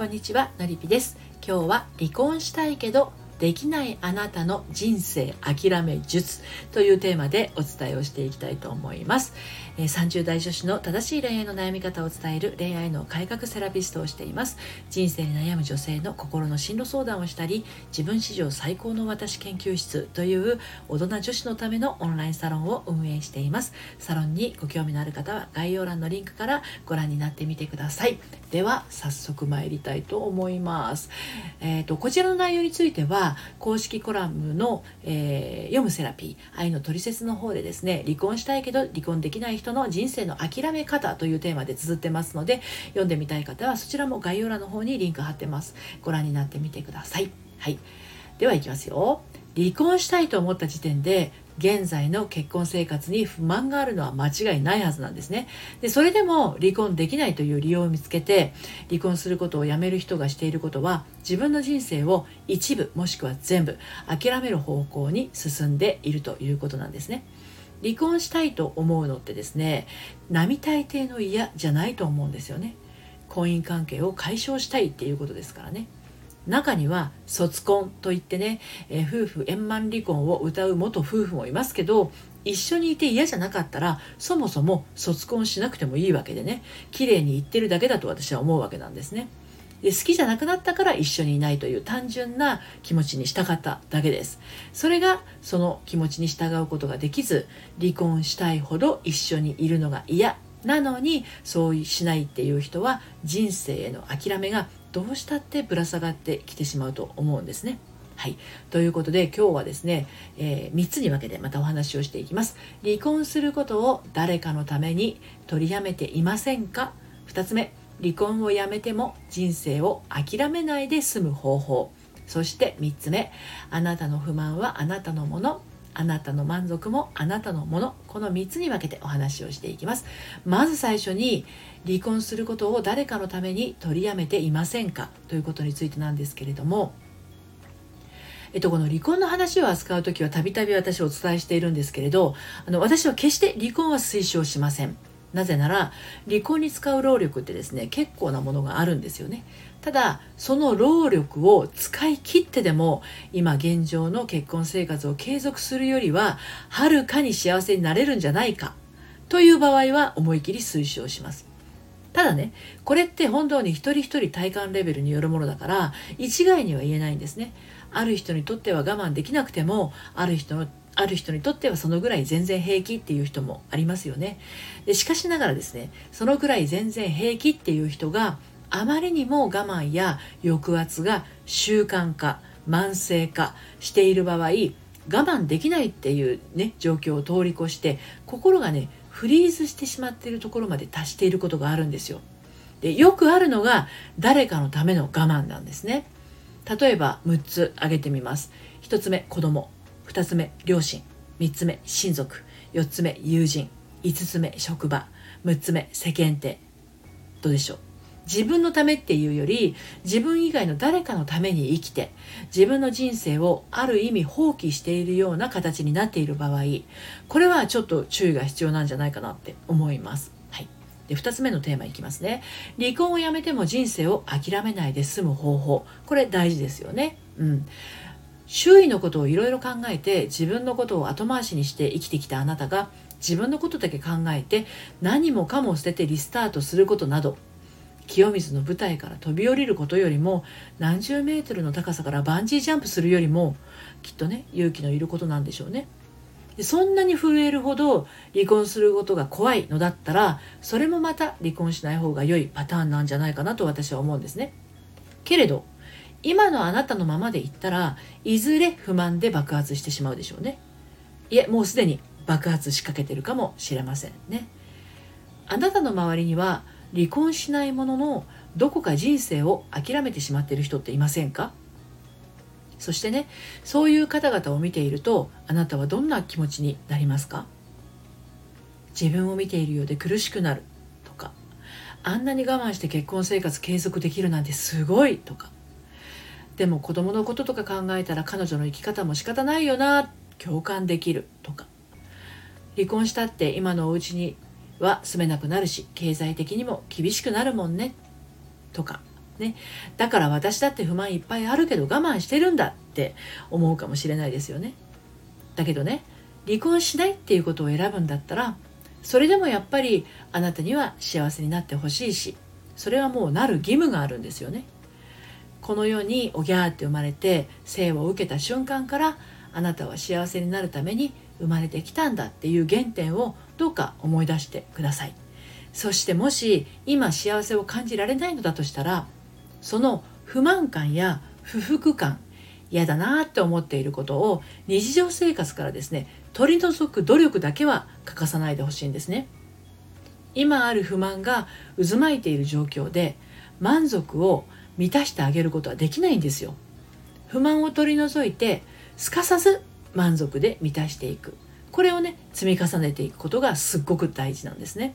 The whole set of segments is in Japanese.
こんにちはのりぴです今日は離婚したいけどできないあなたの人生諦め術というテーマでお伝えをしていきたいと思います。30代女子の正しい恋愛の悩み方を伝える恋愛の改革セラピストをしています。人生に悩む女性の心の進路相談をしたり、自分史上最高の私研究室という大人女子のためのオンラインサロンを運営しています。サロンにご興味のある方は概要欄のリンクからご覧になってみてください。では早速参りたいと思います。えーと、こちらの内容については公式コラムの、えー、読むセラピー愛のトリセツの方でですね離婚したいけど離婚できない人の人生の諦め方というテーマで綴ってますので読んでみたい方はそちらも概要欄の方にリンク貼ってますご覧になってみてくださいはいではいきますよ離婚したいと思った時点で現在の結婚生活に不満があるのは間違いないはずなんですね。で、それでも離婚できないという理由を見つけて、離婚することをやめる人がしていることは、自分の人生を一部もしくは全部諦める方向に進んでいるということなんですね。離婚したいと思うのってですね、並大抵の嫌じゃないと思うんですよね。婚姻関係を解消したいっていうことですからね。中には卒婚といってね、え、夫婦円満離婚を歌う元夫婦もいますけど一緒にいて嫌じゃなかったらそもそも卒婚しなくてもいいわけでね綺麗に言ってるだけだと私は思うわけなんですね。で好きじゃなくなったから一緒にいないという単純な気持ちにしたかっただけです。それがその気持ちに従うことができず離婚したいほど一緒にいるのが嫌なのにそうしないっていう人は人生への諦めがどうしたってぶら下がってきてしまうと思うんですね。はい。ということで今日はですね、えー、3つに分けてまたお話をしていきます。離婚することを誰かのために取りやめていませんか ?2 つ目、離婚をやめても人生を諦めないで済む方法。そして3つ目、あなたの不満はあなたのもの。あなたの満足もあなたのもの。この3つに分けてお話をしていきます。まず最初に離婚することを誰かのために取りやめていませんか？ということについてなんですけれども。えっと、この離婚の話を扱う時はたびたび私お伝えしているんですけれどあの私は決して離婚は推奨しません。なぜなら離婚に使う労力ってですね結構なものがあるんですよね。ただその労力を使い切ってでも今現状の結婚生活を継続するよりははるかに幸せになれるんじゃないかという場合は思い切り推奨します。ただねこれって本当に一人一人体感レベルによるものだから一概には言えないんですね。ある人にとっては我慢できなくてもある人のある人にとってはそのぐらい全然平気っていう人もありますよねでしかしながらですねそのぐらい全然平気っていう人があまりにも我慢や抑圧が習慣化慢性化している場合我慢できないっていうね状況を通り越して心がねフリーズしてしまっているところまで達していることがあるんですよ。でよくあるのが誰かのための我慢なんですね。例えば6つ挙げてみます。1つ目子供2つ目両親。3つ目親族。4つ目友人。5つ目職場。6つ目世間体。どうでしょう？自分のためっていうより自分以外の誰かのために生きて自分の人生をある意味放棄しているような形になっている場合これはちょっと注意が必要なんじゃないかなって思います。はい、で2つ目のテーマいきますね。離婚をやめても人生を諦めないで済む方法。これ大事ですよね。うん。周囲のことをいろいろ考えて自分のことを後回しにして生きてきたあなたが自分のことだけ考えて何もかも捨ててリスタートすることなど清水の舞台から飛び降りることよりも何十メートルの高さからバンジージャンプするよりもきっとね勇気のいることなんでしょうね。でそんなに震えるほど離婚することが怖いのだったらそれもまた離婚しない方が良いパターンなんじゃないかなと私は思うんですね。けれど今のあなたのままでいったらいずれ不満で爆発してしまうでしょうね。いえもうすでに爆発しかけてるかもしれませんね。あなたの周りには離婚しないもののどこか人生を諦めてしまっている人っていませんか？そしてねそういう方々を見ているとあなたはどんな気持ちになりますか？自分を見ているようで苦しくなるとかあんなに我慢して結婚生活継続できるなんてすごいとかでも子供のこととか考えたら彼女の生き方も仕方ないよな共感できるとか離婚したって今のお家には住めなくなるし経済的にも厳しくなるもんねとかね、だから私だって不満いっぱいあるけど我慢してるんだって思うかもしれないですよね。だけどね離婚しないっていうことを選ぶんだったらそれでもやっぱりあなたには幸せになってほしいしそれはもうなる義務があるんですよね。この世におぎゃーって生まれて生を受けた瞬間からあなたは幸せになるために生まれてきたんだっていう原点をどうか思い出してください。そしてもし今幸せを感じられないのだとしたらその不満感や不服感嫌だなって思っていることを日常生活からですね取り除く努力だけは欠かさないでほしいんですね。今ある不満が渦巻いている状況で満足を満たしてあげることはできないんですよ。不満を取り除いてすかさず満足で満たしていく。これをね積み重ねていくことがすっごく大事なんですね。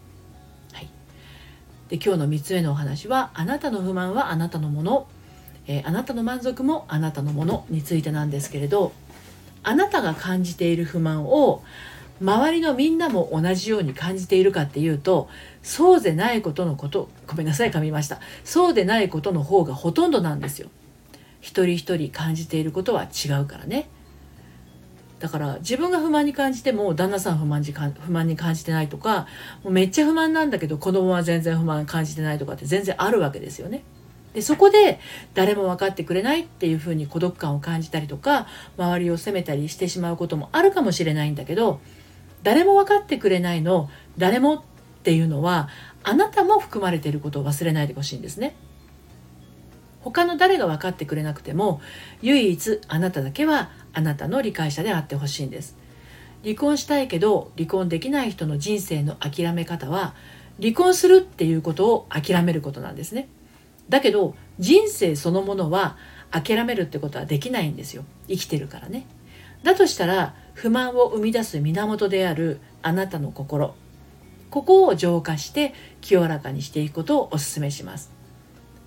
はい、で今日の3つ目のお話はあなたの不満はあなたのもの、えー、あなたの満足もあなたのものについてなんですけれどあなたが感じている不満を周りのみんなも同じように感じているかっていうとそうでないことのことごめんなさい噛みました。そうでないことの方がほとんどなんですよ。一人一人感じていることは違うからね。だから自分が不満に感じても旦那さん不満に不満に感じてないとかもうめっちゃ不満なんだけど子供は全然不満感じてないとかって全然あるわけですよね。でそこで誰も分かってくれないっていうふうに孤独感を感じたりとか周りを責めたりしてしまうこともあるかもしれないんだけど誰も分かってくれないの誰もっていうのはあなたも含まれていることを忘れないでほしいんですね。他の誰が分かってくれなくても唯一あなただけはあなたの理解者であってほしいんです。離婚したいけど離婚できない人の人生の諦め方は離婚するっていうことを諦めることなんですね。だけど人生そのものは諦めるってことはできないんですよ。生きてるからね。だとしたら不満を生み出す源であるあなたの心。ここを浄化して清らかにしていくことをお勧めします。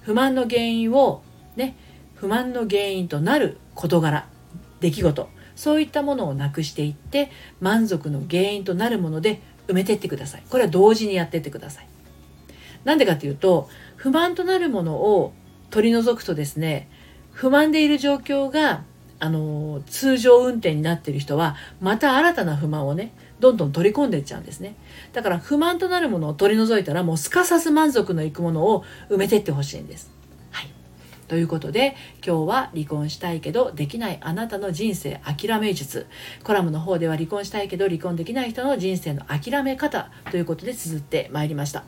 不満の原因をね不満の原因となる事柄出来事。そういったものをなくしていって満足の原因となるもので埋めていってください。これは同時にやっていってください。なんでかっていうと不満となるものを取り除くとですね不満でいる状況があの通常運転になってる人はまた新たな不満をねどんどん取り込んでいっちゃうんですねだから不満となるものを取り除いたらもうすかさず満足のいくものを埋めてってほしいんです。はい、ということで今日は離婚したいけどできないあなたの人生諦め術コラムの方では離婚したいけど離婚できない人の人生の諦め方ということで綴ってまいりました。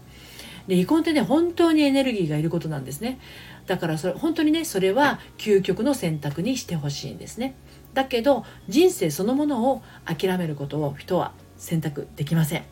で離婚ってね本当にエネルギーがいることなんですね。だからそれ本当にねそれは究極の選択にしてほしいんですね。だけど人生そのものを諦めることを人は選択できません。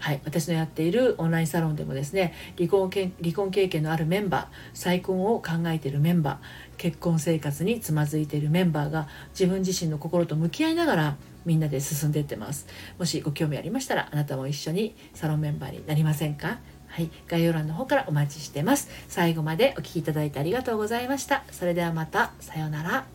はい、私のやっているオンラインサロンでもですね離婚け離婚経験のあるメンバー再婚を考えているメンバー結婚生活につまずいているメンバーが自分自身の心と向き合いながらみんなで進んでいってます。もしご興味ありましたらあなたも一緒にサロンメンバーになりませんか？はい、概要欄の方からお待ちしてます。最後までお聴きいただいてありがとうございました。それではまた。さようなら。